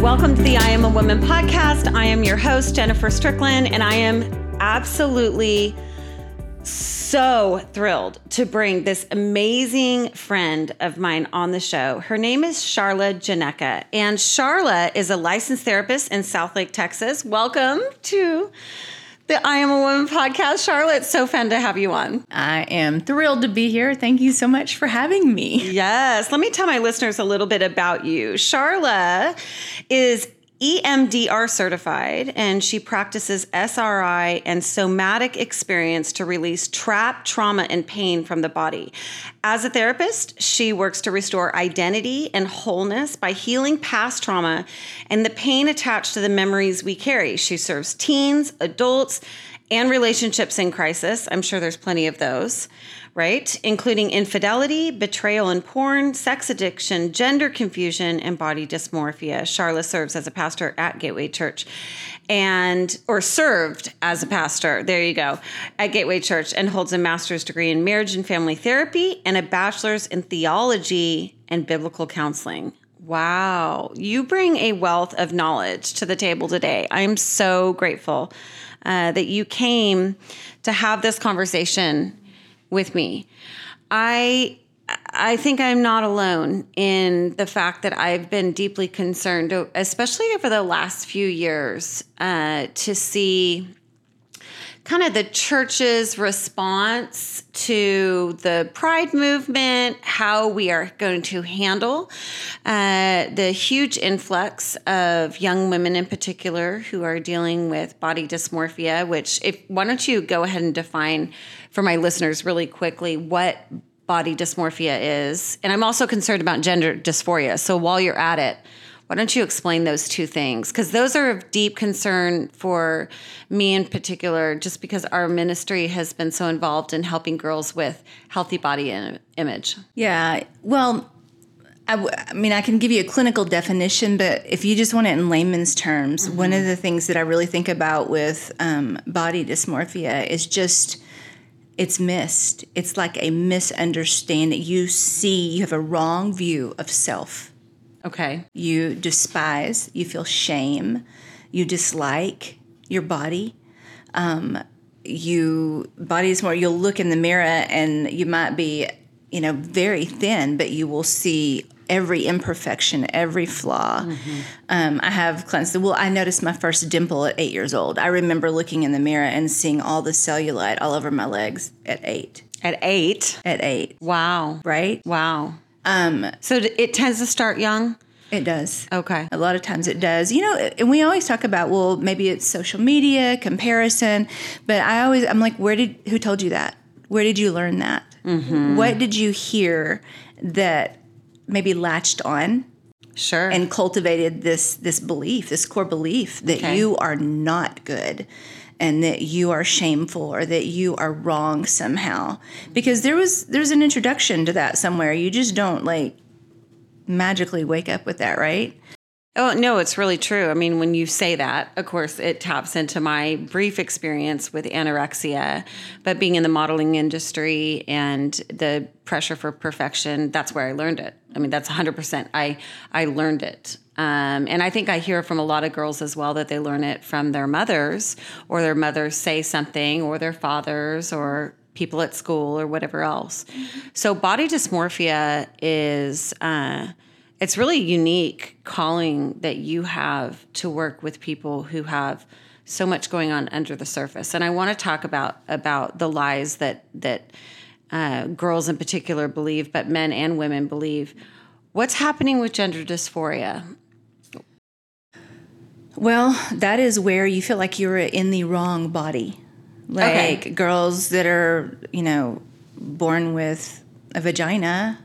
Welcome to the I Am a Woman podcast. I am your host, Jennifer Strickland, and I am absolutely so thrilled to bring this amazing friend of mine on the show. Her name is Charla Janecka, and Charla is a licensed therapist in Southlake, Texas. Welcome to the I Am a Woman podcast. Charla, so fun to have you on. I am thrilled to be here. Thank you so much for having me. Yes. Let me tell my listeners a little bit about you. Charla is EMDR certified, and she practices SRI and somatic experience to release trapped trauma and pain from the body. As a therapist, she works to restore identity and wholeness by healing past trauma and the pain attached to the memories we carry. She serves teens, adults, and relationships in crisis. I'm sure there's plenty of those right? Including infidelity, betrayal and porn, sex addiction, gender confusion, and body dysmorphia. Charla serves as a pastor at Gateway Church and or served as a pastor there you go at gateway church and holds a master's degree in marriage and family therapy and a bachelor's in theology and biblical counseling wow you bring a wealth of knowledge to the table today i'm so grateful uh, that you came to have this conversation with me. I I think I'm not alone in the fact that I've been deeply concerned, especially over the last few years, uh, to see kind of the church's response to the pride movement, how we are going to handle uh, the huge influx of young women in particular who are dealing with body dysmorphia. Which, if why don't you go ahead and define for my listeners really quickly what body dysmorphia is, and I'm also concerned about gender dysphoria. So while you're at it why don't you explain those two things? Because those are of deep concern for me in particular, just because our ministry has been so involved in helping girls with healthy body image. Yeah. Well, I, w- I mean, I can give you a clinical definition, but if you just want it in layman's terms, mm-hmm. one of the things that I really think about with um, body dysmorphia is just it's missed. It's like a misunderstanding. You see, you have a wrong view of self. Okay. You despise, you feel shame, you dislike your body. Um, you body is more you'll look in the mirror and you might be you know very thin but you will see every imperfection every flaw. Mm-hmm. um, i have clients that well i noticed my first dimple at eight years old. I remember looking in the mirror and seeing all the cellulite all over my legs at eight. At eight? At eight. Wow. Right? Wow um, so it tends to start young. It does. Okay. A lot of times it does. You know, and we always talk about, well, maybe it's social media, comparison, but I always, I'm like, where did, who told you that? Where did you learn that? Mm-hmm. What did you hear that maybe latched on? Sure. And cultivated this this belief, this core belief that okay. you are not good and that you are shameful or that you are wrong somehow because there was there's an introduction to that somewhere you just don't like magically wake up with that right Oh, no, it's really true. I mean, when you say that, of course, it taps into my brief experience with anorexia, but being in the modeling industry and the pressure for perfection, that's where I learned it. I mean, that's 100%. I, I learned it. Um, and I think I hear from a lot of girls as well that they learn it from their mothers, or their mothers say something, or their fathers, or people at school, or whatever else. Mm-hmm. So body dysmorphia is uh, it's really unique calling that you have to work with people who have so much going on under the surface. And I want to talk about about the lies that that uh, girls in particular believe, but men and women believe. What's happening with gender dysphoria? Well, that is where you feel like you're in the wrong body. Like okay. girls that are, you know, born with a vagina,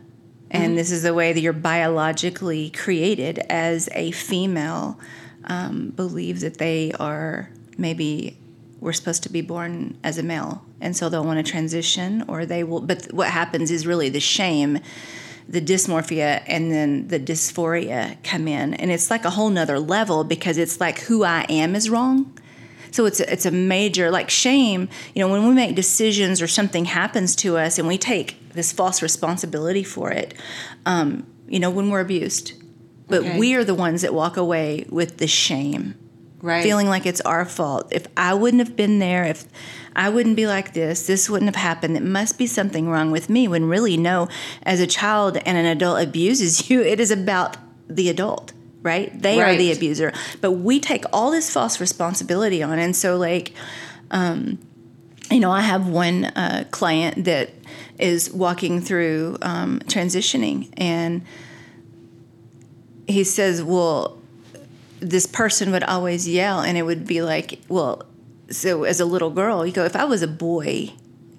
and mm-hmm. this is the way that you're biologically created as a female, um, believe that they are maybe we're supposed to be born as a male, and so they'll want to transition, or they will. But what happens is really the shame the dysmorphia and then the dysphoria come in. And it's like a whole nother level because it's like who i am is wrong. So it's a, it's a major like shame you know when we make decisions or something happens to us and we take this false responsibility for it um, you know when we're abused. But Okay. we are the ones that walk away with the shame Right. feeling like it's our fault. If I wouldn't have been there, if I wouldn't be like this, this wouldn't have happened. It must be something wrong with me. When really, no, as a child and an adult abuses you, it is about the adult, right? They are the abuser. But we take all this false responsibility on. And so, like, um, you know, I have one uh, client that is walking through um, transitioning, and he says, Well, this person would always yell, and it would be like, Well, so as a little girl, you go, If I was a boy,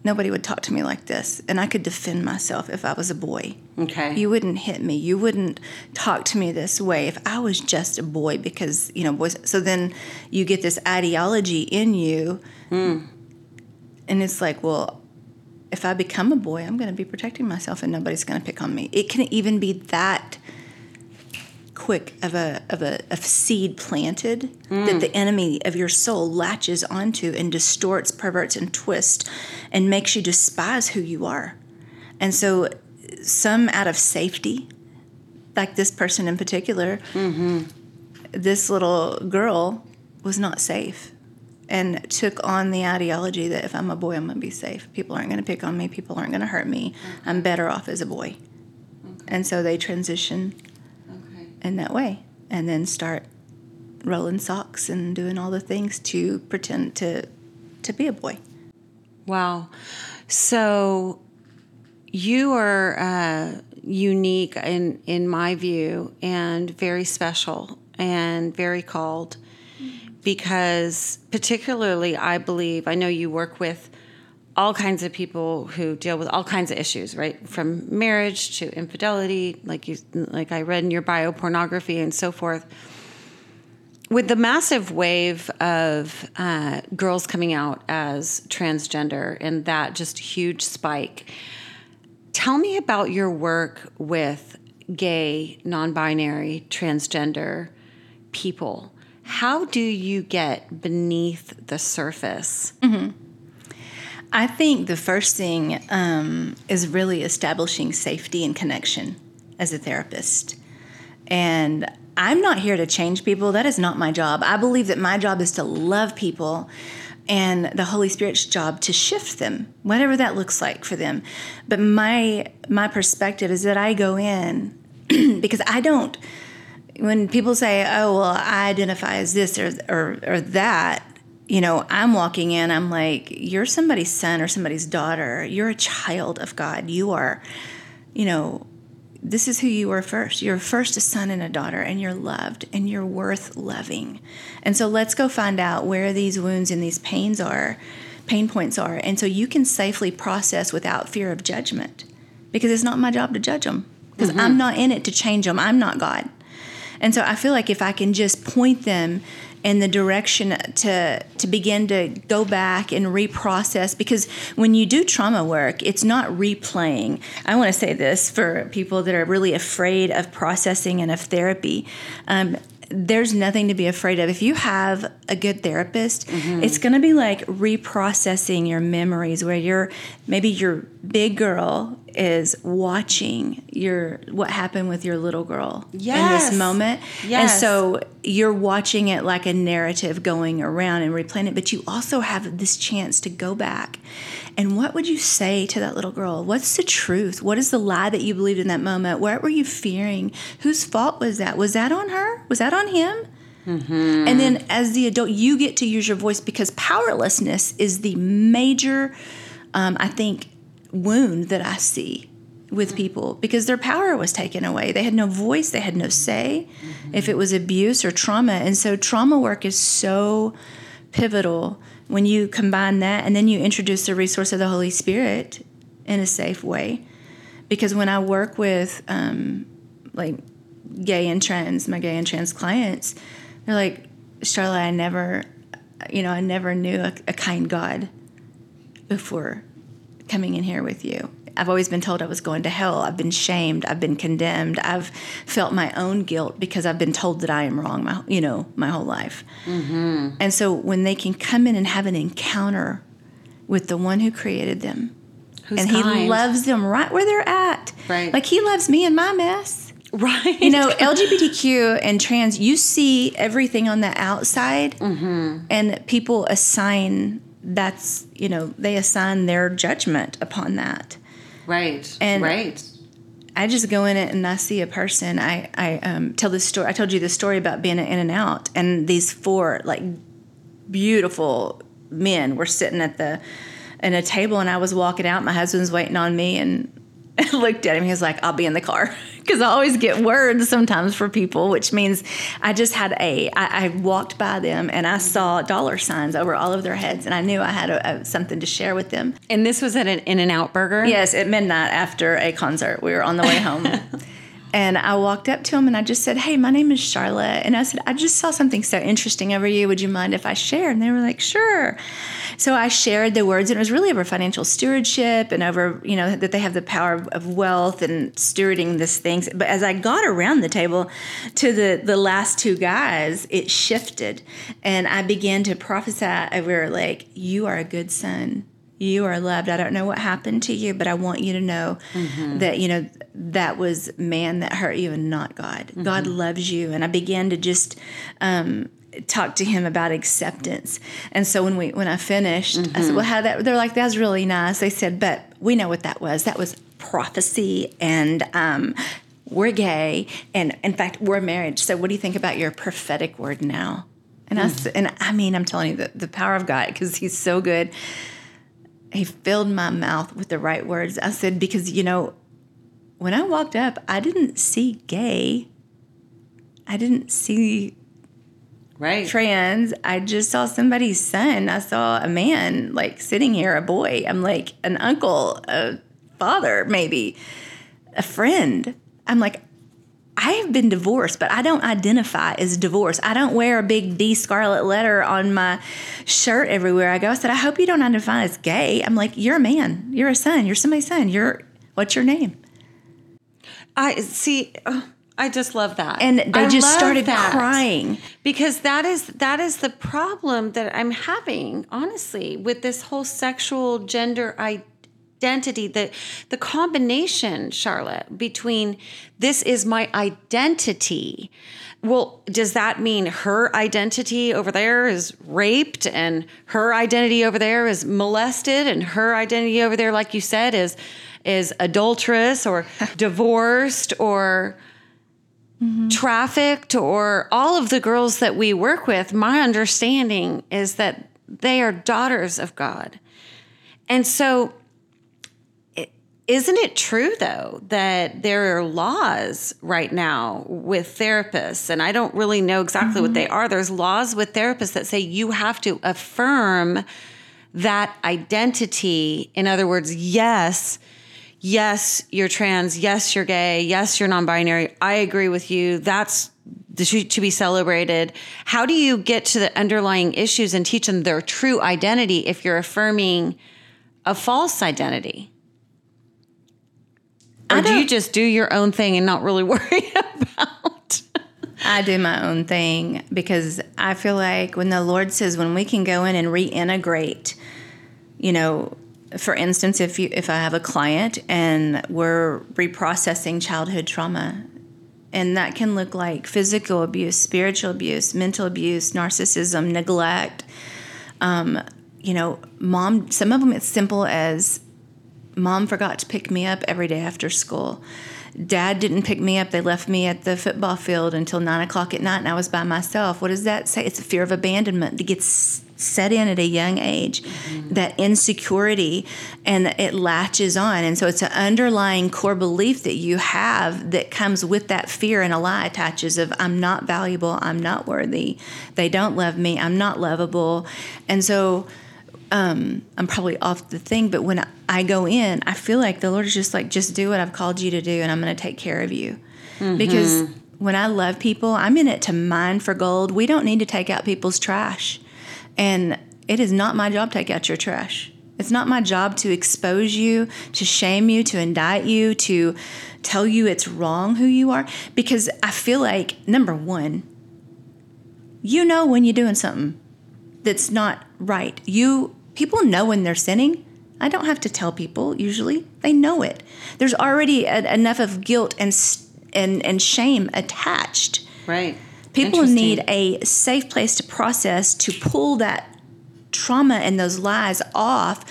nobody would talk to me like this, and I could defend myself if I was a boy. Okay. You wouldn't hit me. You wouldn't talk to me this way if I was just a boy because, you know, boys. So then you get this ideology in you. Hmm. And it's like, well, if I become a boy, I'm going to be protecting myself and nobody's going to pick on me. It can even be that quick of a of a of seed planted that the mm. enemy of your soul latches onto and distorts, perverts, and twists and makes you despise who you are. And so some out of safety, like this person in particular, mm-hmm. this little girl was not safe and took on the ideology that if I'm a boy, I'm going to be safe. People aren't going to pick on me. People aren't going to hurt me. I'm better off as a boy. And so they transition Okay. In that way and then start rolling socks and doing all the things to pretend to to be a boy. Wow. So you are uh, unique in in my view, and very special and very called because particularly I believe I know you work with all kinds of people who deal with all kinds of issues, right? From marriage to infidelity, like you like I read in your bio pornography and so forth with the massive wave of uh, girls coming out as transgender and that just huge spike, tell me about your work with gay, non binary, transgender people. How do you get beneath the surface? I think the first thing um, is really establishing safety and connection as a therapist. And I'm not here to change people. That is not my job. I believe that my job is to love people and the Holy Spirit's job to shift them, whatever that looks like for them. But my my perspective is that I go in because I don't when people say, "Oh, well, I identify as this or or, or that," you know, I'm walking in. I'm like, "You're somebody's son or somebody's daughter. You're a child of God. You are, you know, this is who you were first. You're first a son and a daughter, and you're loved, and you're worth loving. And so let's go find out where these wounds and these pains are, pain points are, and so you can safely process without fear of judgment, because it's not my job to judge them, because mm-hmm. I'm not in it to change them. I'm not God. And so I feel like if I can just point them in the direction to to begin to go back and reprocess because when you do trauma work it's not replaying. I want to say this for people that are really afraid of processing and of therapy. Um, there's nothing to be afraid of. If you have a good therapist it's going to be like reprocessing your memories where you're maybe your big girl is watching your what happened with your little girl in this moment and so you're watching it like a narrative going around and replaying it, but you also have this chance to go back. And what would you say to that little girl? What's the truth? What is the lie that you believed in that moment? What were you fearing? Whose fault was that? Was that on her? Was that on him? And then as the adult, you get to use your voice because powerlessness is the major, um, I think, wound that I see with people because their power was taken away. They had no voice, they had no say if it was abuse or trauma. And so trauma work is so pivotal when you combine that and then you introduce the resource of the Holy Spirit in a safe way. Because when I work with um, like gay and trans, my gay and trans clients, they're like, Charla, I never, you know, I never knew a, a kind God before coming in here with you. I've always been told I was going to hell. I've been shamed. I've been condemned. I've felt my own guilt because I've been told that I am wrong. My, you know, my whole life. Mm-hmm. And so when they can come in and have an encounter with the one who created them, Who's and kind. he loves them right where they're at, Right. Like he loves me in my mess. Right. You know, LGBTQ and trans, you see everything on the outside, mm-hmm. and people assign that's, you know, they assign their judgment upon that. Right. And- right. I just go in it and I see a person. I, I um, tell this story. I told you the story about being In-N-Out, and these four like beautiful men were sitting at the in a table, and I was walking out. My husband's waiting on me, and looked at him. He was like, "I'll be in the car," because I always get words sometimes for people, which means I just had a. I, I walked by them and I saw dollar signs over all of their heads, and I knew I had a, a, something to share with them. And this was at an In-N-Out Burger? Yes, at midnight after a concert. We were on the way home. and I walked up to him and I just said, Hey, my name is Charla. And I said, I just saw something so interesting over you. Would you mind if I share? And they were like, Sure. So I shared the words, and it was really over financial stewardship and over, you know, that they have the power of- wealth and stewarding these things. But as I got around the table to the, the last two guys, it shifted. And I began to prophesy over, like, you are a good son you are loved. I don't know what happened to you, but I want you to know that, you know, that was man that hurt you and not God. God loves you. And I began to just um, talk to him about acceptance. And so when we when I finished, I said, Well, how that they're like, that's really nice. They said, But we know what that was. That was prophecy and um we're gay and in fact we're married. So what do you think about your prophetic word now? And I s- and I mean I'm telling you the, the power of God because he's so good he filled my mouth with the right words. I said, because, you know, when I walked up, I didn't see gay. I didn't see Right. trans. I just saw somebody's son. I saw a man like sitting here, a boy. I'm like an uncle, a father, maybe a friend. I'm like, I have been divorced, but I don't identify as divorced. I don't wear a big D scarlet letter on my shirt everywhere I go. I said, I hope you don't identify as gay. I'm like, you're a man. You're a son. You're somebody's son. You're, what's your name? I see. oh, I just love that, And they I just started crying. because that is that is the problem that I'm having, honestly, with this whole sexual gender identity. Identity, the the combination, Charla, between this is my identity. Well, does that mean her identity over there is raped and her identity over there is molested and her identity over there, like you said, is is adulterous or divorced or trafficked or all of the girls that we work with, my understanding is that they are daughters of God. And so, isn't it true though that there are laws right now with therapists? And I don't really know exactly what they mm-hmm. are. There's laws with therapists that say you have to affirm that identity. In other words, yes, yes, you're trans, yes, you're gay, yes, you're non binary. I agree with you. That's to be celebrated. How do you get to the underlying issues and teach them their true identity if you're affirming a false identity? Or do you just do your own thing and not really worry about? I do my own thing because I feel like when the Lord says when we can go in and reintegrate, you know, for instance, if you if I have a client and we're reprocessing childhood trauma, and that can look like physical abuse, spiritual abuse, mental abuse, narcissism, neglect. Um, you know, mom. Some of them it's simple as mom forgot to pick me up every day after school. Dad didn't pick me up. They left me at the football field until nine o'clock at night, and I was by myself. What does that say? It's a fear of abandonment that gets set in at a young age, mm-hmm. that insecurity, and it latches on. And so it's an underlying core belief that you have that comes with that fear, and a lie attaches of I'm not valuable, I'm not worthy, they don't love me, I'm not lovable. And so um, I'm probably off the thing, but when I go in, I feel like the Lord is just like, just do what I've called you to do, and I'm going to take care of you. Because when I love people, I'm in it to mine for gold. We don't need to take out people's trash. And it is not my job to take out your trash. It's not my job to expose you, to shame you, to indict you, to tell you it's wrong who you are. Because I feel like, number one, you know when you're doing something that's not right. You people know when they're sinning. I don't have to tell people usually. They know it. There's already a, enough of guilt and and, and shame attached. Right. People need a safe place to process, to pull that trauma and those lies off.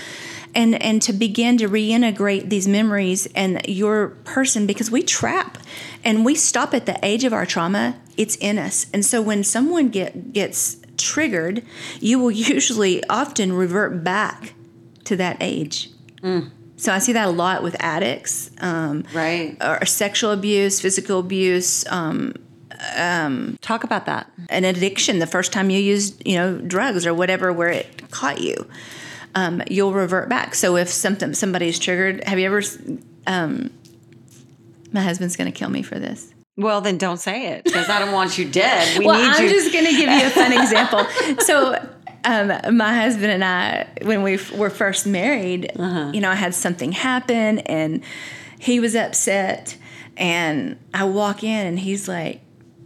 And, and to begin to reintegrate these memories and your person because we trap and we stop at the age of our trauma it's in us and so when someone get gets triggered you will usually often revert back to that age so i see that a lot with addicts um, Right. or sexual abuse physical abuse um, Talk about that. an addiction the first time you used you know drugs or whatever where it caught you um, you'll revert back so if something somebody's triggered have you ever um, my husband's going to kill me for this Well, then don't say it because I don't want you dead. We well i'm you. just going to give you a fun example so um, my husband and i when we f- were first married Uh-huh. you know i had something happen and he was upset and i walk in and he's like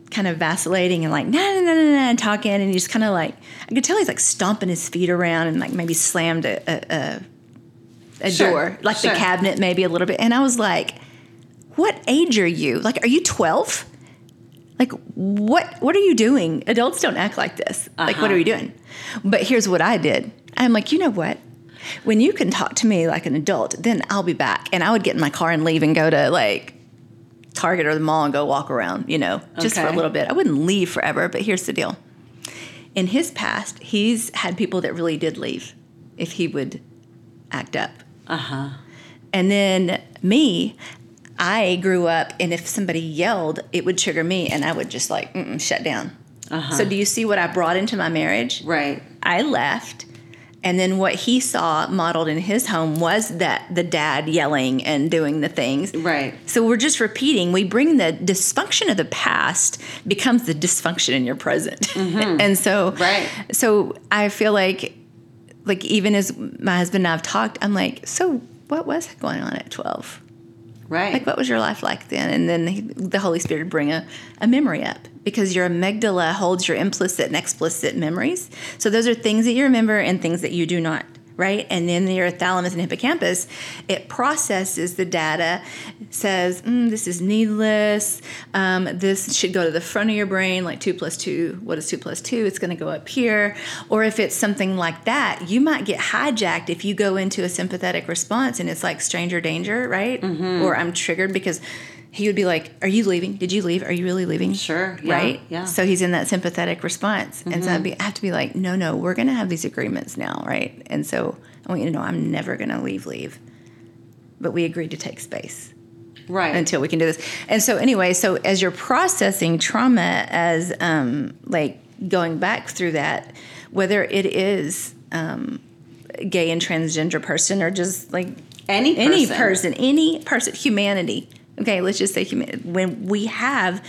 kind of vacillating and like, nah, nah, nah, nah, nah, and talking. And he's kind of like, I could tell he's like stomping his feet around and like maybe slammed a, a, a, a Sure, door, like sure. the cabinet maybe a little bit. And I was like, what age are you? Like, are you 12? Like, what, what are you doing? Adults don't act like this. Like, what Uh-huh. are you doing? But here's what I did. I'm like, you know what? When you can talk to me like an adult, then I'll be back. And I would get in my car and leave and go to like Target or the mall and go walk around, you know, just for a little bit. I wouldn't leave forever, but here's the deal. In his past, he's had people that really did leave if he would act up. Uh huh. And then me, I grew up, and if somebody yelled, it would trigger me, and I would just like mm-mm, shut down. Uh-huh. So, do you see what I brought into my marriage? Right. I left. And then what he saw modeled in his home was that the dad yelling and doing the things. Right. So we're just repeating. We bring the dysfunction of the past becomes the dysfunction in your present. Mm-hmm. and so Right. so I feel like like even as my husband and I've talked, I'm like, so what was going on at 12? Right. Like, what was your life like then? And then he, the Holy Spirit would bring a, a memory up because your amygdala holds your implicit and explicit memories. So those are things that you remember and things that you do not, right? And then your thalamus and hippocampus, it processes the data, says, mm, this is needless. Um, this should go to the front of your brain, like two plus two. What is two plus two? It's going to go up here. Or if it's something like that, you might get hijacked if you go into a sympathetic response and it's like stranger danger, right? Or I'm triggered because he would be like, Are you leaving? Did you leave? Are you really leaving? Sure, yeah, right? yeah. So he's in that sympathetic response. And so I'd be, I have to be like, No, no, we're going to have these agreements now, right? And so I want you to know I'm never going to leave, leave. But we agreed to take space right. until we can do this. And so anyway, so as you're processing trauma as um, like going back through that, whether it is um, gay and transgender person or just like Any any person. person, any person, humanity. Okay, let's just say humanity. When we have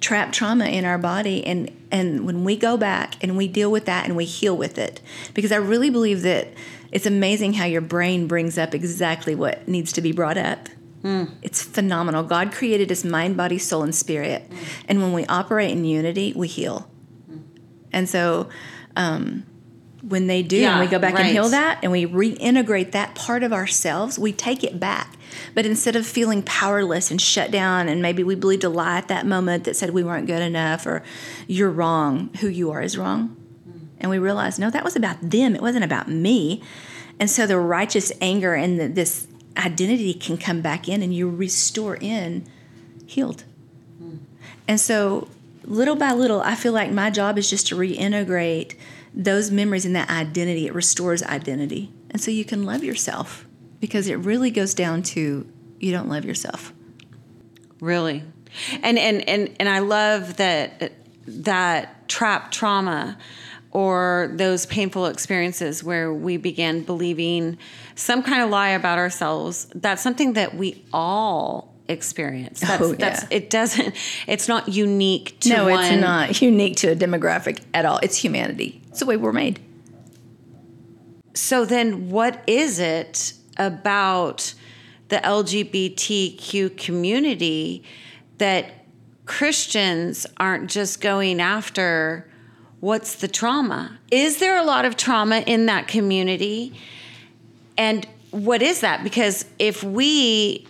trapped trauma in our body and and when we go back and we deal with that and we heal with it. Because i really believe that it's amazing how your brain brings up exactly what needs to be brought up. Hmm. It's phenomenal. God created us mind body soul and spirit. Hmm. And when we operate in unity we heal. Hmm. And so um, when they do and we go back and heal that and we reintegrate that part of ourselves we take it back. But instead of feeling powerless and shut down and maybe we believed a lie at that moment that said we weren't good enough or you're wrong. Who you are is wrong. Hmm. And we realized no that was about them. It wasn't about me. And so the righteous anger and the, this identity can come back in and you restore in healed. Hmm. And so little by little i feel like my job is just to reintegrate those memories and that identity it restores identity and so you can love yourself because it really goes down to you don't love yourself Really. And and and and I love that that trap trauma or those painful experiences where we begin believing some kind of lie about ourselves. That's something that we all experience. Oh, that's, Oh, that's yeah. it doesn't it's not unique to no one it's not unique to a demographic at all it's humanity it's the way we're made So then, what is it about the LGBTQ community that Christians aren't just going after? What's the trauma? Is there a lot of trauma in that community? And what is that? Because if we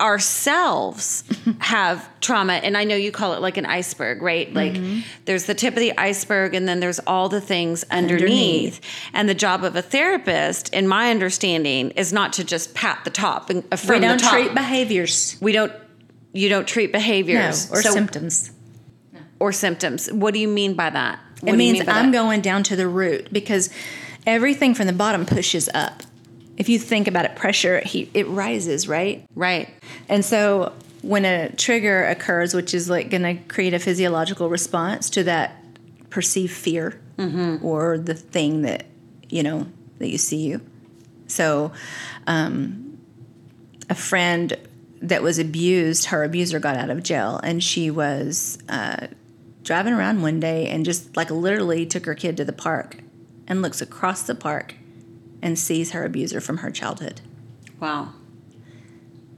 ourselves have trauma and i know you call it like an iceberg right like Mm-hmm. there's the tip of the iceberg and then there's all the things underneath. Underneath. and the job of a therapist in my understanding is not to just pat the top and uh, we don't the top treat behaviors. we don't you don't treat No, behaviors or So- symptoms. or symptoms what do you mean by that What It means mean by I'm that? going down to the root because everything from the bottom pushes up. If you think about it, pressure he, it rises, right? right And so when a trigger occurs, which is like going to create a physiological response to that perceived fear or the thing that you know that you see you. So, um, a friend that was abused, her abuser got out of jail, and she was uh, driving around one day and just like literally took her kid to the park and looks across the park and sees her abuser from her childhood. wow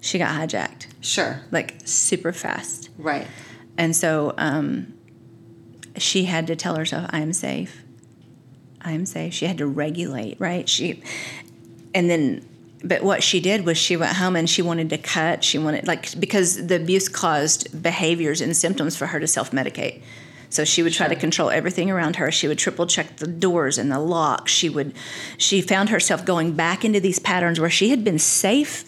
She got hijacked sure like super fast. right And so um, she had to tell herself, I am safe. I am safe. She had to regulate, right? She, and then, but what she did was she went home and she wanted to cut. She wanted, like, because the abuse caused behaviors and symptoms for her to self medicate. So she would try to control everything around her. She would triple check the doors and the locks. She would, she found herself going back into these patterns where she had been safe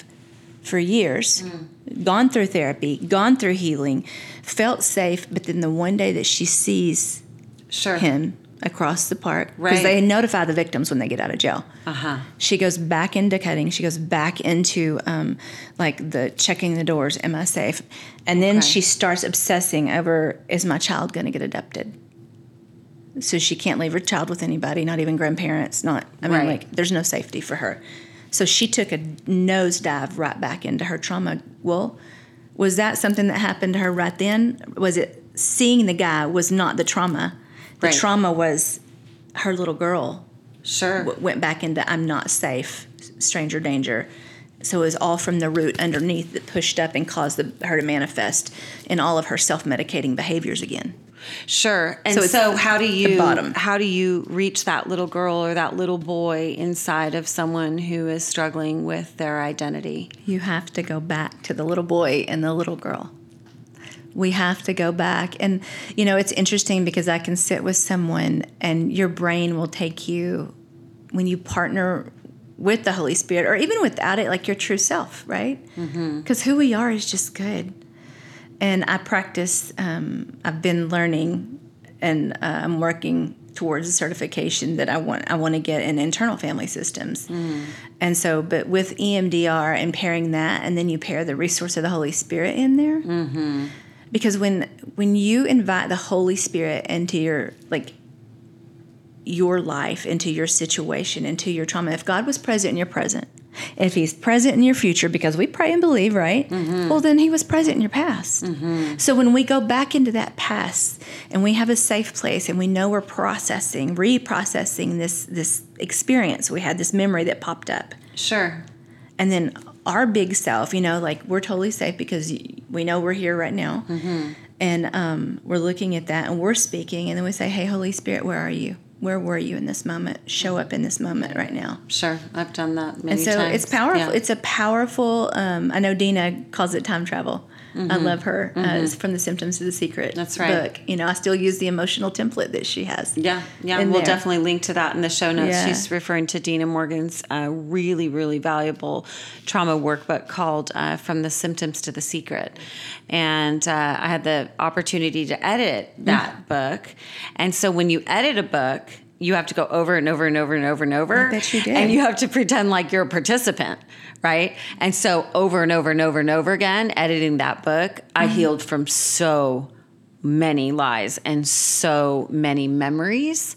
for years, mm. gone through therapy, gone through healing, felt safe, but then the one day that she sees sure him across the park, because Right. they notify the victims when they get out of jail. uh-huh She goes back into cutting. She goes back into um, like the checking the doors. Am I safe? And then Okay. she starts obsessing over: Is my child going to get adopted? So she can't leave her child with anybody, not even grandparents. Not. I mean, Right. like there's no safety for her. So she took a nosedive right back into her trauma. Well, was that something that happened to her right then? Was it seeing the guy was not the trauma? The Right. trauma was her little girl sure w- went back into I'm not safe, stranger danger. So it was all from the root underneath that pushed up and caused the, her to manifest in all of her self-medicating behaviors again. Sure. And So so, how do you bottom. how do you reach that little girl or that little boy inside of someone who is struggling with their identity? You have to go back to the little boy and the little girl. We have to go back. And, you know, it's interesting because I can sit with someone and your brain will take you when you partner with the Holy Spirit or even without it, like your true self, right? Because who we are is just good. And I practice, um, I've been learning and uh, I'm working towards a certification that I want I want to get in internal family systems. And so, but with EMDR and pairing that, and then you pair the resource of the Holy Spirit in there, because when when you invite the Holy Spirit into your like your life, into your situation, into your trauma, if God was present in your present, if He's present in your future, because we pray and believe, right? Mm-hmm. Well, then He was present in your past. Mm-hmm. So when we go back into that past and we have a safe place and we know we're processing, reprocessing this this experience, we had this memory that popped up Sure. and then our big self you know like we're totally safe because we know we're here right now. And um, we're looking at that and we're speaking and then we say hey holy spirit where are you? Where were you in this moment? Show up in this moment right now. Sure. I've done that many and so times. it's powerful. Yeah. it's a powerful um, i know dina calls it time travel i love her uh, it's from the symptoms to the secret Mm-hmm. That's right. book you know i still use the emotional template that she has Yeah, yeah, we'll there. definitely link to that in the show notes. Yeah. She's referring to Dina Morgan's uh, really, really valuable trauma workbook called uh, "From the Symptoms to the Secret," and uh, I had the opportunity to edit that book. And so, when you edit a book, you have to go over and over and over and over and over. I bet you did. And you have to pretend like you're a participant, right? And so, over and over and over and over again, editing that book, I Mm-hmm. healed from so many lies and so many memories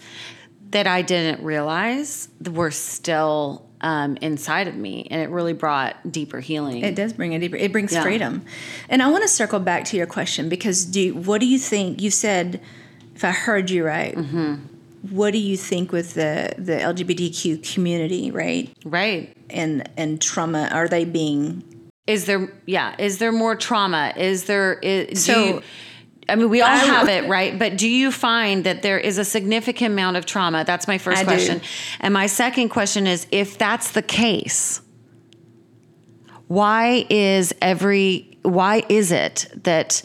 that I didn't realize were still um, inside of me, and it really brought deeper healing. It does bring a deeper. It brings Yeah. freedom, and I want to circle back to your question because do what do you think? You said, if I heard you right, Mm-hmm. What do you think with the the LGBTQ community, right? right? And and trauma are they being Is there? Yeah. Is there more trauma? Is there? Is, So- do you, I mean, we all have it, right? But do you find that there is a significant amount of trauma? That's my first I do. question. And my second question is if that's the case, why is every why is it that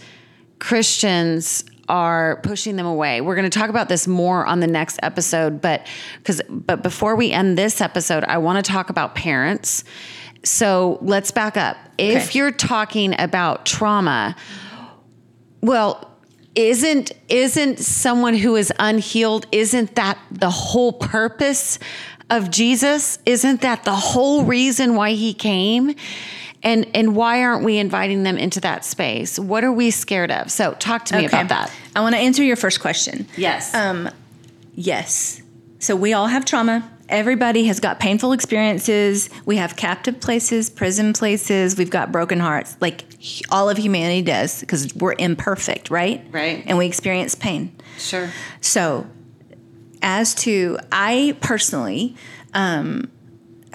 Christians are pushing them away. We're going to talk about this more on the next episode, but cuz but before we end this episode, I want to talk about parents. So, let's back up. If Okay. you're talking about trauma, well, isn't isn't someone who is unhealed isn't that the whole purpose of Jesus? Isn't that the whole reason why he came? And and why aren't we inviting them into that space? What are we scared of? So talk to me about that. I want to answer your first question. Yes. Um, yes. So we all have trauma. Everybody has got painful experiences. We have captive places, prison places. We've got broken hearts, like all of humanity does, because we're imperfect, right? Right. And we experience pain. sure. So, as to, I personally um,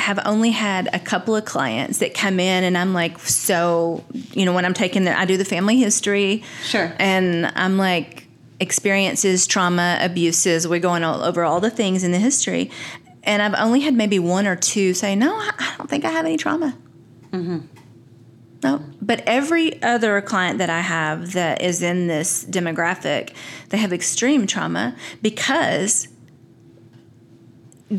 have only had a couple of clients that come in, and I'm like, so, you know, when I'm taking the, I do the family history. Sure. And I'm like, experiences, trauma, abuses, we're going all over all the things in the history. And I've only had maybe one or two say, no, I I don't think I have any trauma. Mm-hmm. No, but every other client that I have that is in this demographic, they have extreme trauma because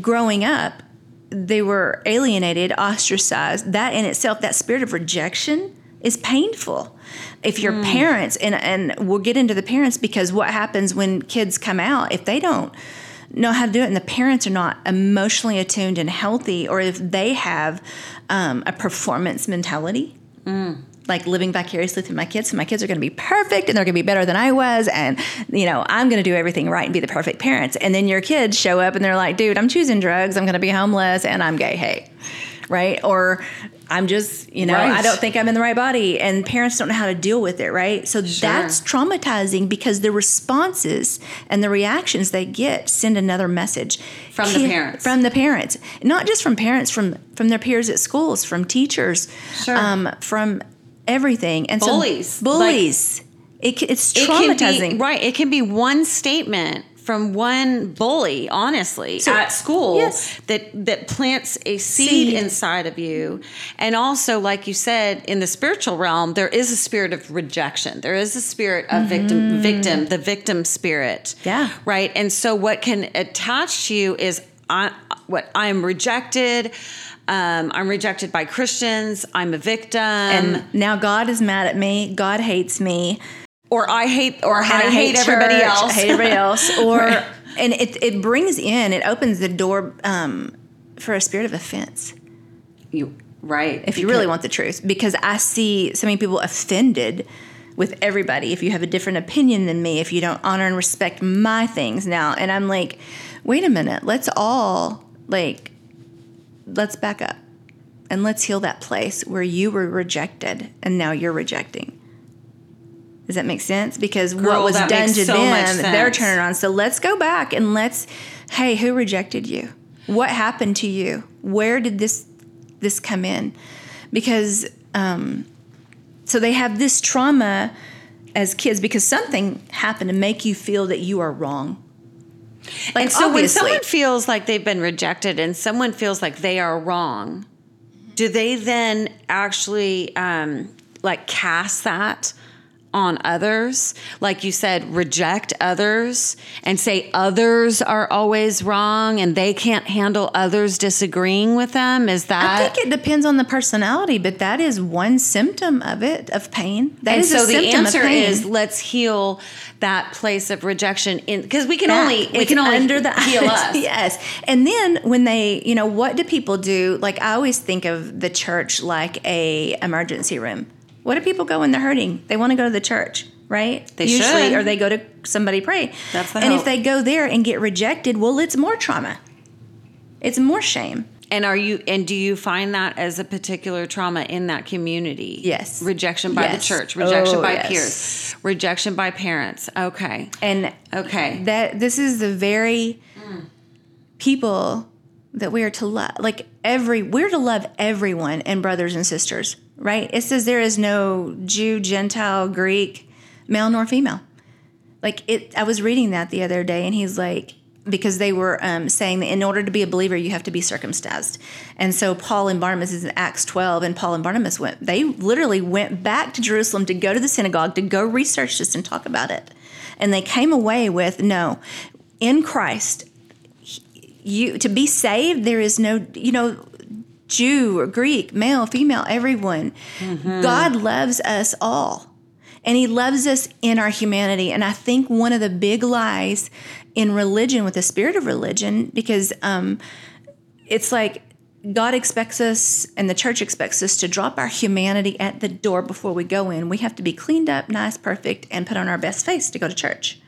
growing up, they were alienated, ostracized. That in itself, that spirit of rejection is painful. If your parents, and, and we'll get into the parents because what happens when kids come out, if they don't know how to do it and the parents are not emotionally attuned and healthy, or if they have um, a performance mentality, like living vicariously through my kids. So my kids are going to be perfect and they're going to be better than I was. And, you know, I'm going to do everything right and be the perfect parents. And then your kids show up and they're like, dude, I'm choosing drugs. I'm going to be homeless and I'm gay. Hey, right? Or I'm just, you know, Right. I don't think I'm in the right body. And parents don't know how to deal with it, right? So that's traumatizing because the responses and the reactions they get send another message From the parents. From the parents, not just from parents, from from their peers at schools, from teachers, Sure. um, from everything, and Bullies. So, bullies. it, ca- it's It traumatizing. be, right. It can be one statement from one bully, honestly, So- at school yes. that that plants a seed, Seed. inside of you. And also, like you said, in the spiritual realm, there is a spirit of rejection. There is a spirit of victim, victim, the victim spirit. Mm-hmm. Yeah. Right. And so, what can attach to you is I, what I am rejected. Um, I'm rejected by Christians. I'm a victim. and now God is mad at me. God hates me. or I hate, or and I, hate, everybody church, else. I hate everybody else. Or Right. and it it brings in, it opens the door um, for a spirit of offense. You right. if you really want the truth because i see so many people offended with everybody if you have a different opinion than me if you don't honor and respect my things now and i'm like wait a minute let's all like let's back up and let's heal that place where you were rejected and now you're rejecting. Does that make sense? Because Girl, what was done to so them they're turning on so let's go back and let's hey who rejected you? What happened to you? Where did this this come in? Because um, so they have this trauma as kids because something happened to make you feel that you are wrong like and so when someone feels like they've been rejected and someone feels like they are wrong, do they then actually um, like cast that on others? Like you said, reject others and say others are always wrong and they can't handle others disagreeing with them? Is that? I think it depends on the personality, but that is one symptom of it of pain. That and is so the answer is let's heal that place of rejection in because we can only we can only under the heal us. yes. And then when they, you know, what do people do? Like I always think of the church like a emergency room. What do people go when they're hurting? They want to go to the church, right? They Usually, should. or they go to somebody pray. That's the and if they go there and get rejected, well, it's more trauma. It's more shame. And are you and do you find that as a particular trauma in that community? Yes. Rejection by Yes. the church, rejection Oh, by yes. peers, rejection by parents. Okay. And Okay. that this is the very mm. people that we are to love like every we're to love everyone and brothers and sisters right it says there is no jew gentile greek male nor female like it i was reading that the other day and he's like because they were um, saying that in order to be a believer, you have to be circumcised. And so Paul and Barnabas is in Acts 12, and Paul and Barnabas went, they literally went back to Jerusalem to go to the synagogue to go research this and talk about it. And they came away with, no, in Christ, you to be saved, there is no, you know, Jew or Greek, male, female, everyone. Mm-hmm. God loves us all. And he loves us in our humanity. And I think one of the big lies in religion with the spirit of religion because um, it's like God expects us and the church expects us to drop our humanity at the door before we go in. We have to be cleaned up, nice, perfect, and put on our best face to go to church,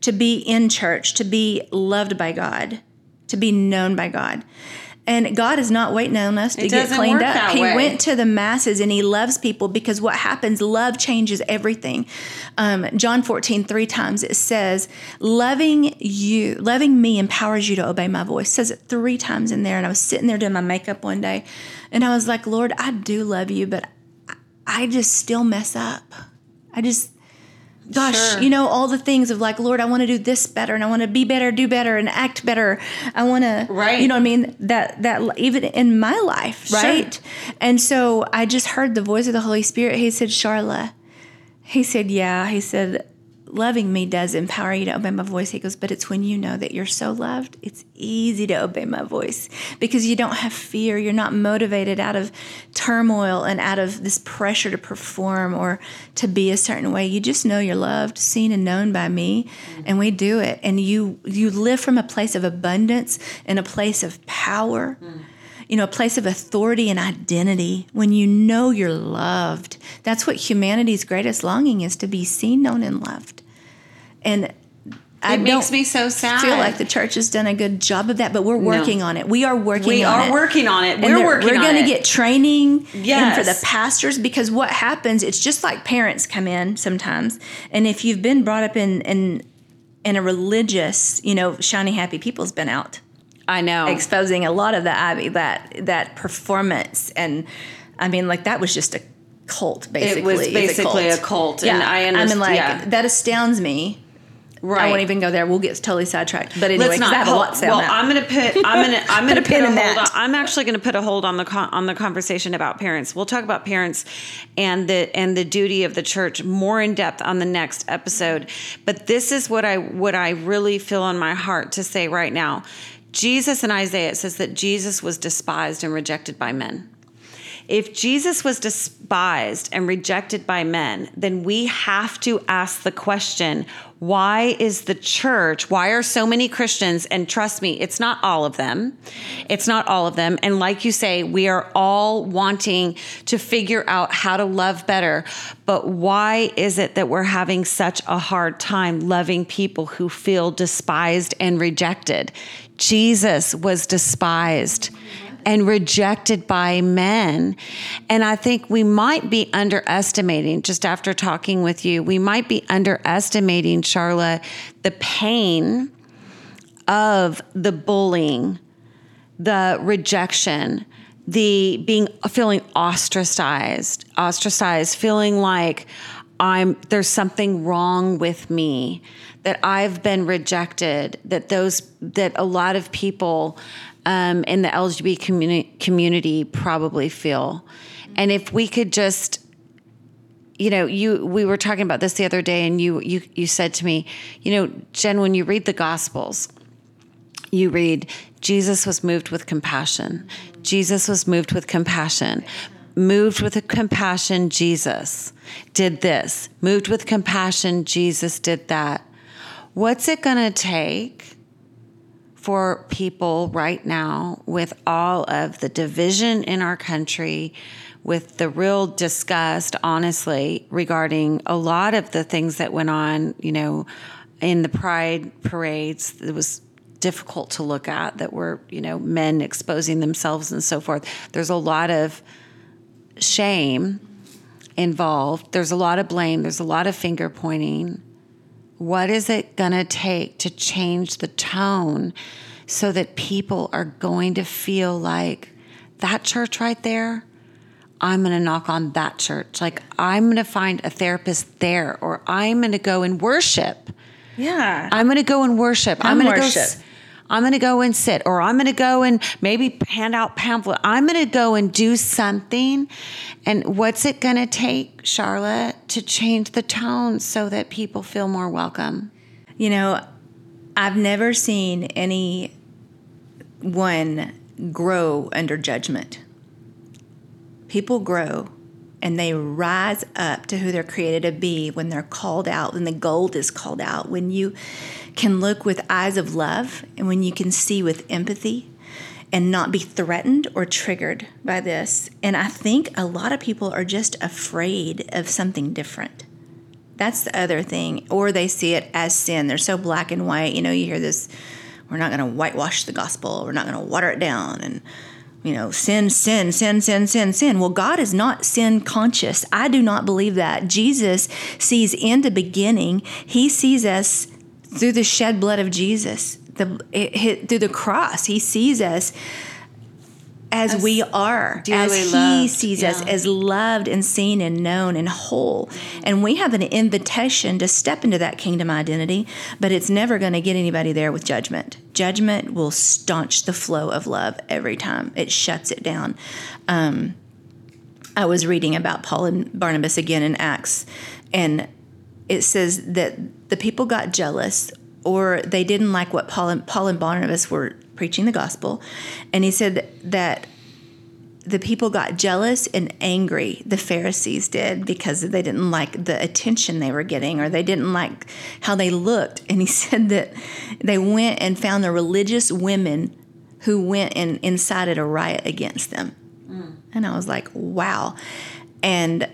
to be in church, to be loved by God, to be known by God. And God is not waiting on us to get cleaned up. He way. went to the masses and he loves people because what happens, love changes everything. Um, John 14, three times it says, loving you, loving me empowers you to obey my voice. It says it three times in there. And I was sitting there doing my makeup one day and I was like, Lord, I do love you, but I just still mess up. I just, gosh, sure. you know, all the things of like, Lord, I want to do this better and I want to be better, do better and act better. I want to, right. you know what I mean? That, that even in my life, right? Sure. And so I just heard the voice of the Holy Spirit. He said, Charla, he said, yeah. He said, loving me does empower you to obey my voice. He goes, but it's when you know that you're so loved, it's easy to obey my voice because you don't have fear. You're not motivated out of turmoil and out of this pressure to perform or to be a certain way. You just know you're loved, seen and known by me, and we do it. And you you live from a place of abundance and a place of power. Mm you know, a place of authority and identity when you know you're loved. That's what humanity's greatest longing is to be seen, known, and loved. And it I makes me so sad. Feel like the church has done a good job of that, but we're working no. on it. We are working. We on are it. working on it. We're working. We're going to get training yes. for the pastors because what happens? It's just like parents come in sometimes, and if you've been brought up in in in a religious, you know, shiny happy people's been out I know exposing a lot of that that that performance and I mean like that was just a cult basically. It was basically a cult, a cult yeah. and I understand. I mean like yeah. that astounds me. Right. I won't even go there. We'll get totally sidetracked. But anyway, not, I have a lot Well, I'm going to put. I'm going to. I'm going to put, put a, hold that. On, I'm actually going to put a hold on the con, on the conversation about parents. We'll talk about parents and the and the duty of the church more in depth on the next episode. But this is what I what I really feel on my heart to say right now. Jesus in Isaiah, it says that Jesus was despised and rejected by men. If Jesus was despised and rejected by men, then we have to ask the question why is the church, why are so many Christians, and trust me, it's not all of them, it's not all of them. And like you say, we are all wanting to figure out how to love better. But why is it that we're having such a hard time loving people who feel despised and rejected? Jesus was despised and rejected by men. And I think we might be underestimating, just after talking with you, we might be underestimating, Charla, the pain of the bullying, the rejection, the being feeling ostracized, ostracized, feeling like I'm there's something wrong with me, that I've been rejected, that those that a lot of people um, in the LGBT community, community probably feel. And if we could just you know, you we were talking about this the other day, and you you you said to me, you know, Jen, when you read the Gospels, you read Jesus was moved with compassion. Jesus was moved with compassion. Moved with compassion, Jesus did this. Moved with compassion, Jesus did that. What's it going to take for people right now with all of the division in our country, with the real disgust, honestly, regarding a lot of the things that went on, you know, in the pride parades. It was difficult to look at that were, you know, men exposing themselves and so forth. There's a lot of shame involved. There's a lot of blame. There's a lot of finger pointing. What is it going to take to change the tone so that people are going to feel like that church right there? I'm going to knock on that church. Like, I'm going to find a therapist there, or I'm going to go and worship. Yeah. I'm going to go and worship. I'm, I'm going to go. I'm going to go and sit, or I'm going to go and maybe hand out pamphlet. I'm going to go and do something. And what's it going to take, Charla, to change the tone so that people feel more welcome? You know, I've never seen any one grow under judgment. People grow and they rise up to who they're created to be when they're called out, when the gold is called out, when you can look with eyes of love and when you can see with empathy and not be threatened or triggered by this. And I think a lot of people are just afraid of something different. That's the other thing. Or they see it as sin. They're so black and white. You know, you hear this we're not going to whitewash the gospel, we're not going to water it down. And you know, sin, sin, sin, sin, sin, sin. Well, God is not sin conscious. I do not believe that. Jesus sees in the beginning, He sees us through the shed blood of Jesus, the, it, through the cross. He sees us as, as we are, as He loved. sees yeah. us, as loved and seen and known and whole. And we have an invitation to step into that kingdom identity, but it's never going to get anybody there with judgment. Judgment will staunch the flow of love every time, it shuts it down. Um, I was reading about Paul and Barnabas again in Acts, and it says that the people got jealous or they didn't like what Paul and, Paul and Barnabas were preaching the gospel. And he said that the people got jealous and angry, the Pharisees did, because they didn't like the attention they were getting or they didn't like how they looked. And he said that they went and found the religious women who went and incited a riot against them. Mm. And I was like, wow. And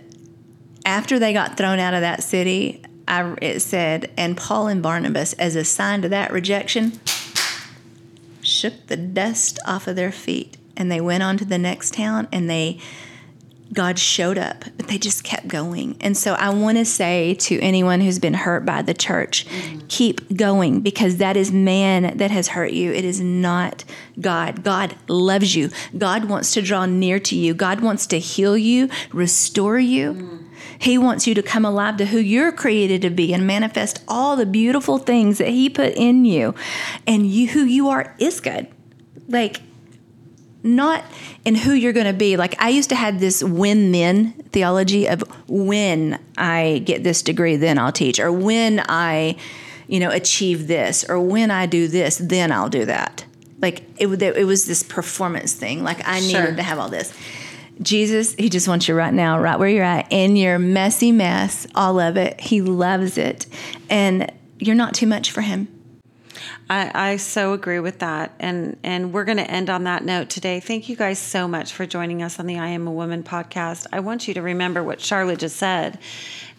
after they got thrown out of that city, I, it said, and Paul and Barnabas, as a sign to that rejection, shook the dust off of their feet and they went on to the next town and they God showed up, but they just kept going. And so I want to say to anyone who's been hurt by the church, mm-hmm. keep going because that is man that has hurt you. It is not God. God loves you. God wants to draw near to you. God wants to heal you, restore you. Mm-hmm. He wants you to come alive to who you're created to be and manifest all the beautiful things that He put in you. And you, who you are is good. Like, not in who you're going to be. Like, I used to have this when then theology of when I get this degree, then I'll teach, or when I, you know, achieve this, or when I do this, then I'll do that. Like, it, it was this performance thing. Like, I sure. needed to have all this. Jesus, He just wants you right now, right where you're at, in your messy mess, all of it. He loves it. And you're not too much for Him. I, I so agree with that. And and we're to end on that note today. Thank you guys so much for joining us on the I Am a Woman podcast. I want you to remember what Charla just said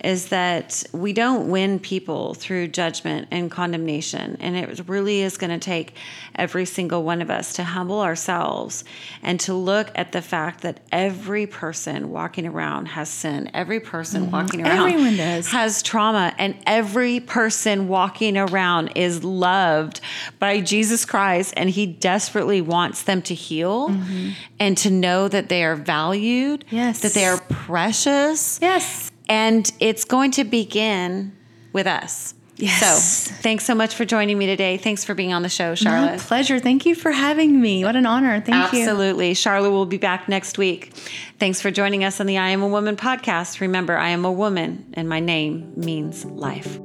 is that we don't win people through judgment and condemnation. And it really is going to take every single one of us to humble ourselves and to look at the fact that every person walking around has sin. Every person mm-hmm. walking around Everyone does. has trauma. And every person walking around is loved by Jesus Christ. And he desperately wants them to heal mm-hmm. and to know that they are valued, yes. that they are precious. Yes and it's going to begin with us. Yes. So thanks so much for joining me today. Thanks for being on the show, Charla. My pleasure. Thank you for having me. What an honor. Thank Absolutely. you. Absolutely. Charla will be back next week. Thanks for joining us on the I Am a Woman podcast. Remember, I am a woman and my name means life.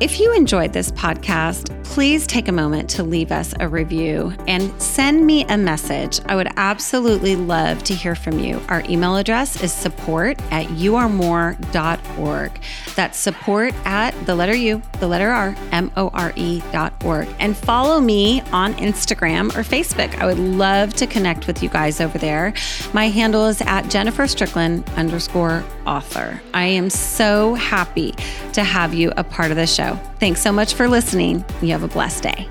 If you enjoyed this podcast, please take a moment to leave us a review and send me a message. I would absolutely love to hear from you. Our email address is support at youaremore.org. That's support at the letter U, the letter R, M O R E dot org. And follow me on Instagram or Facebook. I would love to connect with you guys over there. My handle is at Jennifer Strickland underscore author. I am so happy to have you a part of the show. Thanks so much for listening. You have a blessed day.